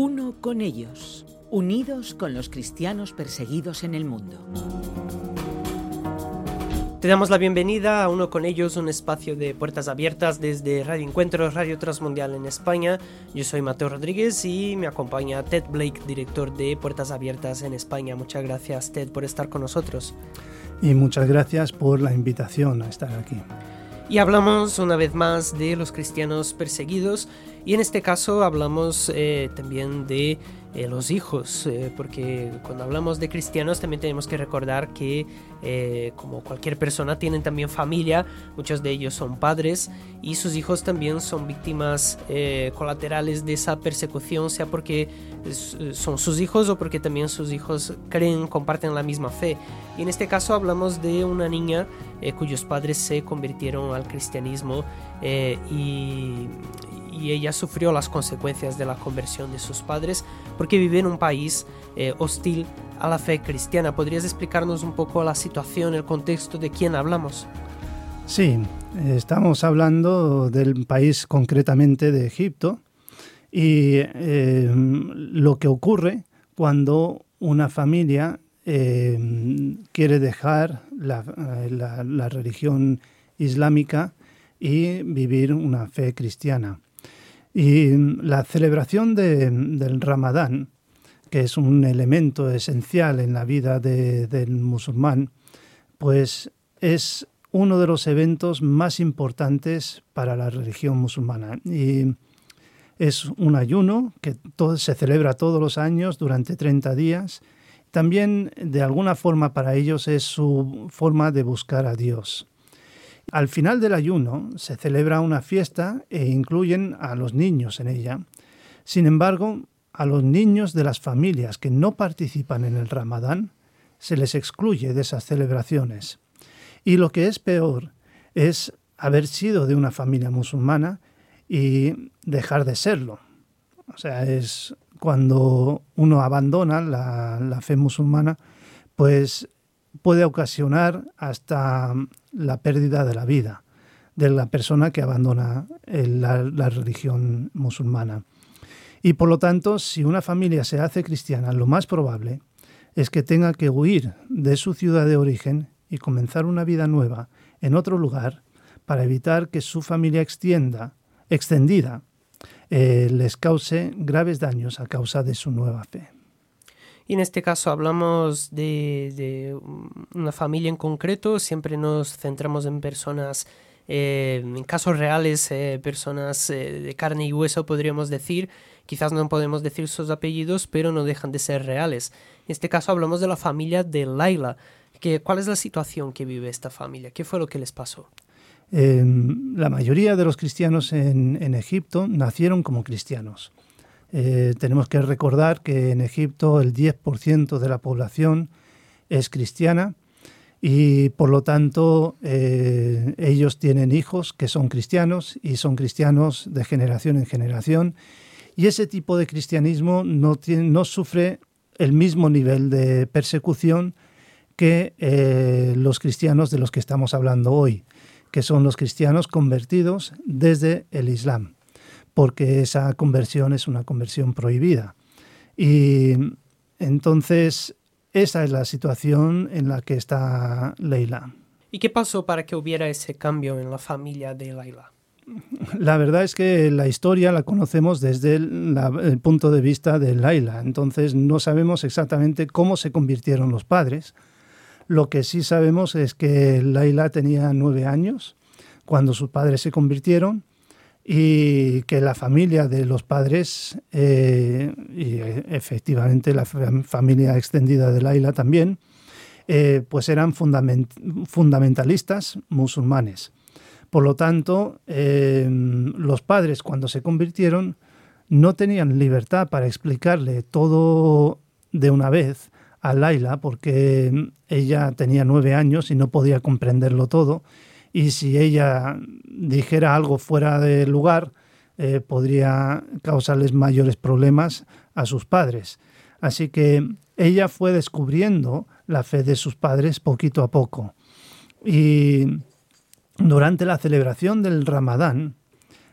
Uno con ellos, unidos con los cristianos perseguidos en el mundo. Te damos la bienvenida a Uno con ellos, un espacio de puertas abiertas desde Radio Encuentro, Radio Transmundial en España. Yo soy Mateo Rodríguez y me acompaña Ted Blake, director de Puertas Abiertas en España. Muchas gracias, Ted, por estar con nosotros. Y muchas gracias por la invitación a estar aquí. Y hablamos una vez más de los cristianos perseguidos y en este caso hablamos eh, también de eh, los hijos, eh, porque cuando hablamos de cristianos también tenemos que recordar que como cualquier persona tienen también familia, muchos de ellos son padres y sus hijos también son víctimas colaterales de esa persecución, sea porque son sus hijos o porque también sus hijos creen, comparten la misma fe. Y en este caso hablamos de una niña cuyos padres se convirtieron al cristianismo y, y ella sufrió las consecuencias de la conversión de sus padres porque vive en un país eh, hostil a la fe cristiana. ¿Podrías explicarnos un poco la situación, el contexto de quién hablamos? Sí, estamos hablando del país concretamente de Egipto y eh, lo que ocurre cuando una familia eh, quiere dejar la, la religión islámica y vivir una fe cristiana. Y la celebración del Ramadán, que es un elemento esencial en la vida del musulmán, pues es uno de los eventos más importantes para la religión musulmana. Y es un ayuno que se celebra todos los años durante 30 días. También, de alguna forma, para ellos es su forma de buscar a Dios. Al final del ayuno se celebra una fiesta e incluyen a los niños en ella. Sin embargo, a los niños de las familias que no participan en el ramadán se les excluye de esas celebraciones. Y lo que es peor es haber sido de una familia musulmana y dejar de serlo. O sea, es cuando uno abandona la, la fe musulmana, pues puede ocasionar hasta la pérdida de la vida de la persona que abandona la, religión musulmana. Y por lo tanto, si una familia se hace cristiana, lo más probable es que tenga que huir de su ciudad de origen y comenzar una vida nueva en otro lugar para evitar que su familia extienda, extendida eh, les cause graves daños a causa de su nueva fe. Y en este caso hablamos de, una familia en concreto, siempre nos centramos en personas, eh, en casos reales, eh, personas de carne y hueso podríamos decir, quizás no podemos decir sus apellidos, pero no dejan de ser reales. En este caso hablamos de la familia de Laila. ¿Cuál es la situación que vive esta familia? ¿Qué fue lo que les pasó? La mayoría de los cristianos en Egipto nacieron como cristianos. Eh, tenemos que recordar que en Egipto el 10% de la población es cristiana y por lo tanto eh, ellos tienen hijos que son cristianos y son cristianos de generación en generación y ese tipo de cristianismo no, sufre el mismo nivel de persecución que eh, los cristianos de los que estamos hablando hoy, que son los cristianos convertidos desde el Islam porque esa conversión es una conversión prohibida. Y entonces esa es la situación en la que está Leila. ¿Y qué pasó para que hubiera ese cambio en la familia de Leila? La verdad es que la historia la conocemos desde el, punto de vista de Laila, entonces no sabemos exactamente cómo se convirtieron los padres. Lo que sí sabemos es que Laila tenía nueve años cuando sus padres se convirtieron y que la familia de los padres, eh, y efectivamente la familia extendida de Laila también, eh, pues eran fundamentalistas musulmanes. Por lo tanto, eh, los padres cuando se convirtieron no tenían libertad para explicarle todo de una vez a Laila porque ella tenía nueve años y no podía comprenderlo todo y si ella dijera algo fuera de lugar, eh, podría causarles mayores problemas a sus padres. Así que ella fue descubriendo la fe de sus padres poquito a poco. Y durante la celebración del Ramadán,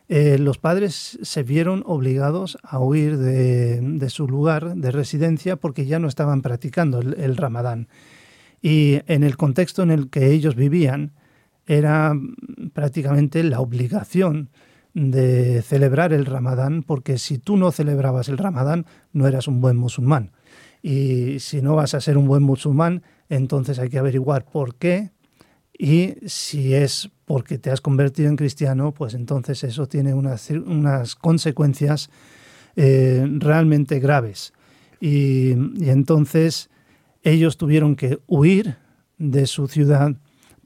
eh, los padres se vieron obligados a huir de, su lugar de residencia porque ya no estaban practicando el, ramadán. Y en el contexto en el que ellos vivían, era prácticamente la obligación de celebrar el ramadán, porque si tú no celebrabas el ramadán, no eras un buen musulmán. Y si no vas a ser un buen musulmán, entonces hay que averiguar por qué y si es porque te has convertido en cristiano, pues entonces eso tiene unas, unas consecuencias eh, realmente graves. Y, y, entonces ellos tuvieron que huir de su ciudad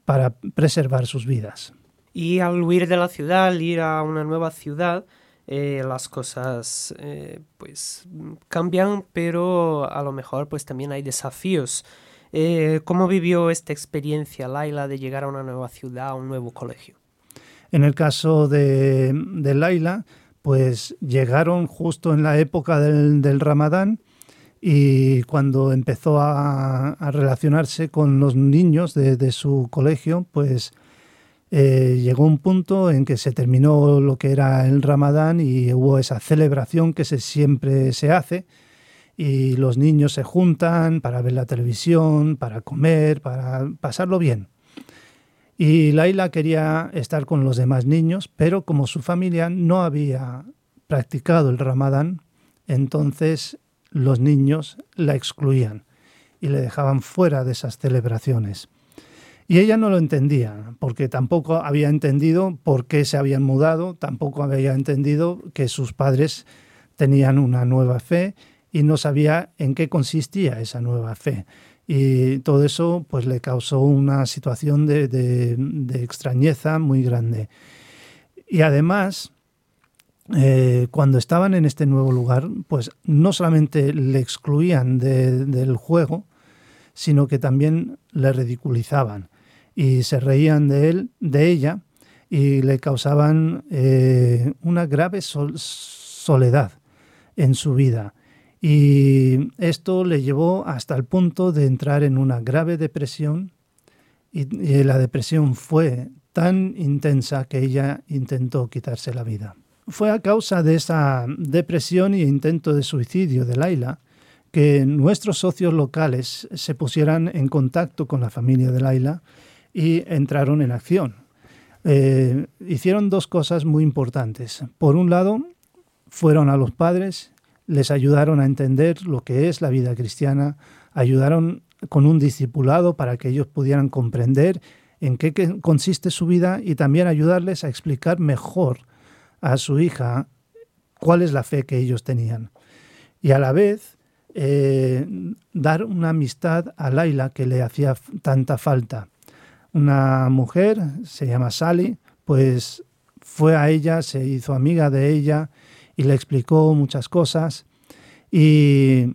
para preservar sus vidas. Y al huir de la ciudad, al ir a una nueva ciudad, eh, las cosas eh, pues cambian, pero a lo mejor pues también hay desafíos. Eh, ¿Cómo vivió esta experiencia Laila de llegar a una nueva ciudad, a un nuevo colegio? En el caso de, Laila, pues llegaron justo en la época del, Ramadán y cuando empezó a, relacionarse con los niños de, su colegio, pues eh, llegó un punto en que se terminó lo que era el Ramadán y hubo esa celebración que se, siempre se hace y los niños se juntan para ver la televisión, para comer, para pasarlo bien. Y Laila quería estar con los demás niños, pero como su familia no había practicado el ramadán, entonces los niños la excluían y le dejaban fuera de esas celebraciones. Y ella no lo entendía, porque tampoco había entendido por qué se habían mudado, tampoco había entendido que sus padres tenían una nueva fe y no sabía en qué consistía esa nueva fe. Y todo eso pues le causó una situación de, extrañeza muy grande. Y además, eh, cuando estaban en este nuevo lugar, pues no solamente le excluían del juego, sino que también le ridiculizaban y se reían de él, de ella, y le causaban eh, una grave soledad en su vida. Y esto le llevó hasta el punto de entrar en una grave depresión y, la depresión fue tan intensa que ella intentó quitarse la vida. Fue a causa de esa depresión y intento de suicidio de Laila que nuestros socios locales se pusieran en contacto con la familia de Laila y entraron en acción. Eh, hicieron dos cosas muy importantes. Por un lado, fueron a los padres les ayudaron a entender lo que es la vida cristiana, ayudaron con un discipulado para que ellos pudieran comprender en qué consiste su vida y también ayudarles a explicar mejor a su hija cuál es la fe que ellos tenían. Y a la vez eh, dar una amistad a Laila que le hacía tanta falta. Una mujer, se llama Sally, pues fue a ella, se hizo amiga de ella y le explicó muchas cosas y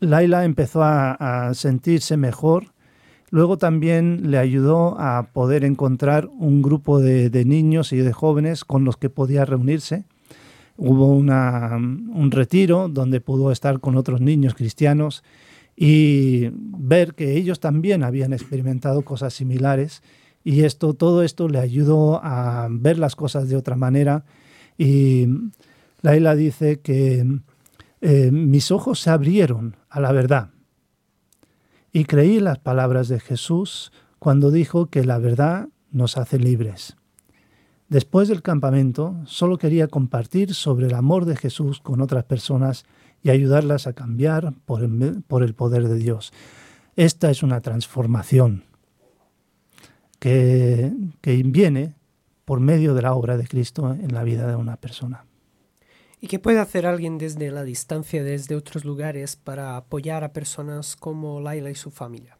Laila empezó a, sentirse mejor. Luego también le ayudó a poder encontrar un grupo de, niños y de jóvenes con los que podía reunirse. Hubo un retiro donde pudo estar con otros niños cristianos y ver que ellos también habían experimentado cosas similares y esto todo esto le ayudó a ver las cosas de otra manera y Laila dice que eh, mis ojos se abrieron a la verdad y creí las palabras de Jesús cuando dijo que la verdad nos hace libres. Después del campamento, solo quería compartir sobre el amor de Jesús con otras personas y ayudarlas a cambiar por el, por el poder de Dios. Esta es una transformación que, que viene por medio de la obra de Cristo en la vida de una persona. ¿Y qué puede hacer alguien desde la distancia, desde otros lugares, para apoyar a personas como Laila y su familia?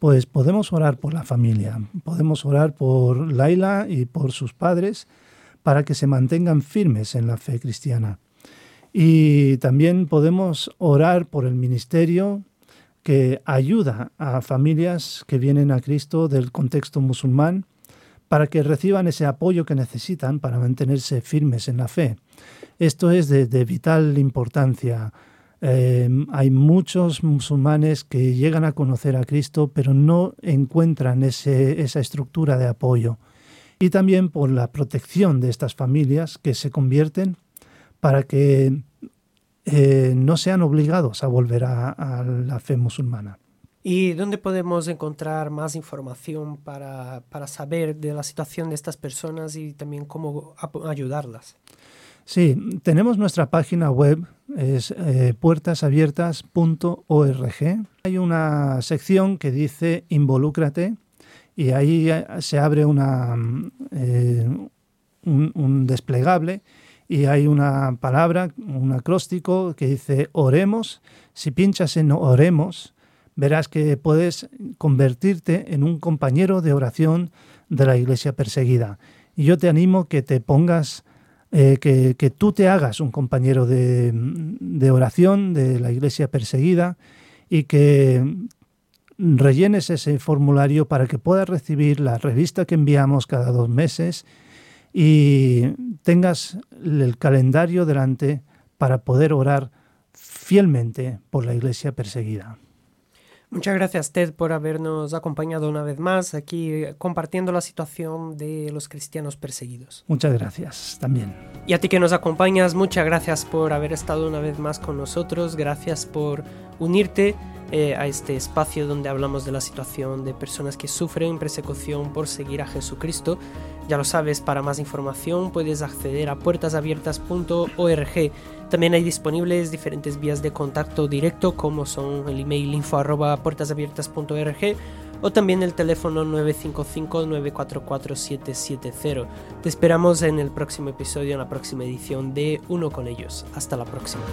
Pues podemos orar por la familia, podemos orar por Laila y por sus padres para que se mantengan firmes en la fe cristiana. Y también podemos orar por el ministerio que ayuda a familias que vienen a Cristo del contexto musulmán para que reciban ese apoyo que necesitan para mantenerse firmes en la fe. Esto es de, vital importancia. Eh, hay muchos musulmanes que llegan a conocer a Cristo, pero no encuentran esa estructura de apoyo. y también por la protección de estas familias que se convierten para que eh, no sean obligados a volver a, la fe musulmana. ¿Y dónde podemos encontrar más información para, saber de la situación de estas personas y también cómo ayudarlas? Sí, tenemos nuestra página web, es eh, puertasabiertas.org. Hay una sección que dice involúcrate y ahí eh, se abre una, un, un desplegable y hay una palabra, un acróstico que dice oremos. Si pinchas en oremos, verás que puedes convertirte en un compañero de oración de la iglesia perseguida. Y yo te animo que te pongas, eh, que, tú te hagas un compañero de, de oración de la iglesia perseguida y que rellenes ese formulario para que puedas recibir la revista que enviamos cada dos meses y tengas el calendario delante para poder orar fielmente por la iglesia perseguida. Muchas gracias Ted por habernos acompañado una vez más aquí eh, compartiendo la situación de los cristianos perseguidos. Muchas gracias también. Y a ti que nos acompañas, muchas gracias por haber estado una vez más con nosotros, gracias por unirte eh, a este espacio donde hablamos de la situación de personas que sufren persecución por seguir a Jesucristo. Ya lo sabes, para más información puedes acceder a puertasabiertas.org. También hay disponibles diferentes vías de contacto directo como son el email info arroba puertasabiertas.org o también el teléfono 955-944-770. Te esperamos en el próximo episodio, en la próxima edición de Uno con ellos. Hasta la próxima.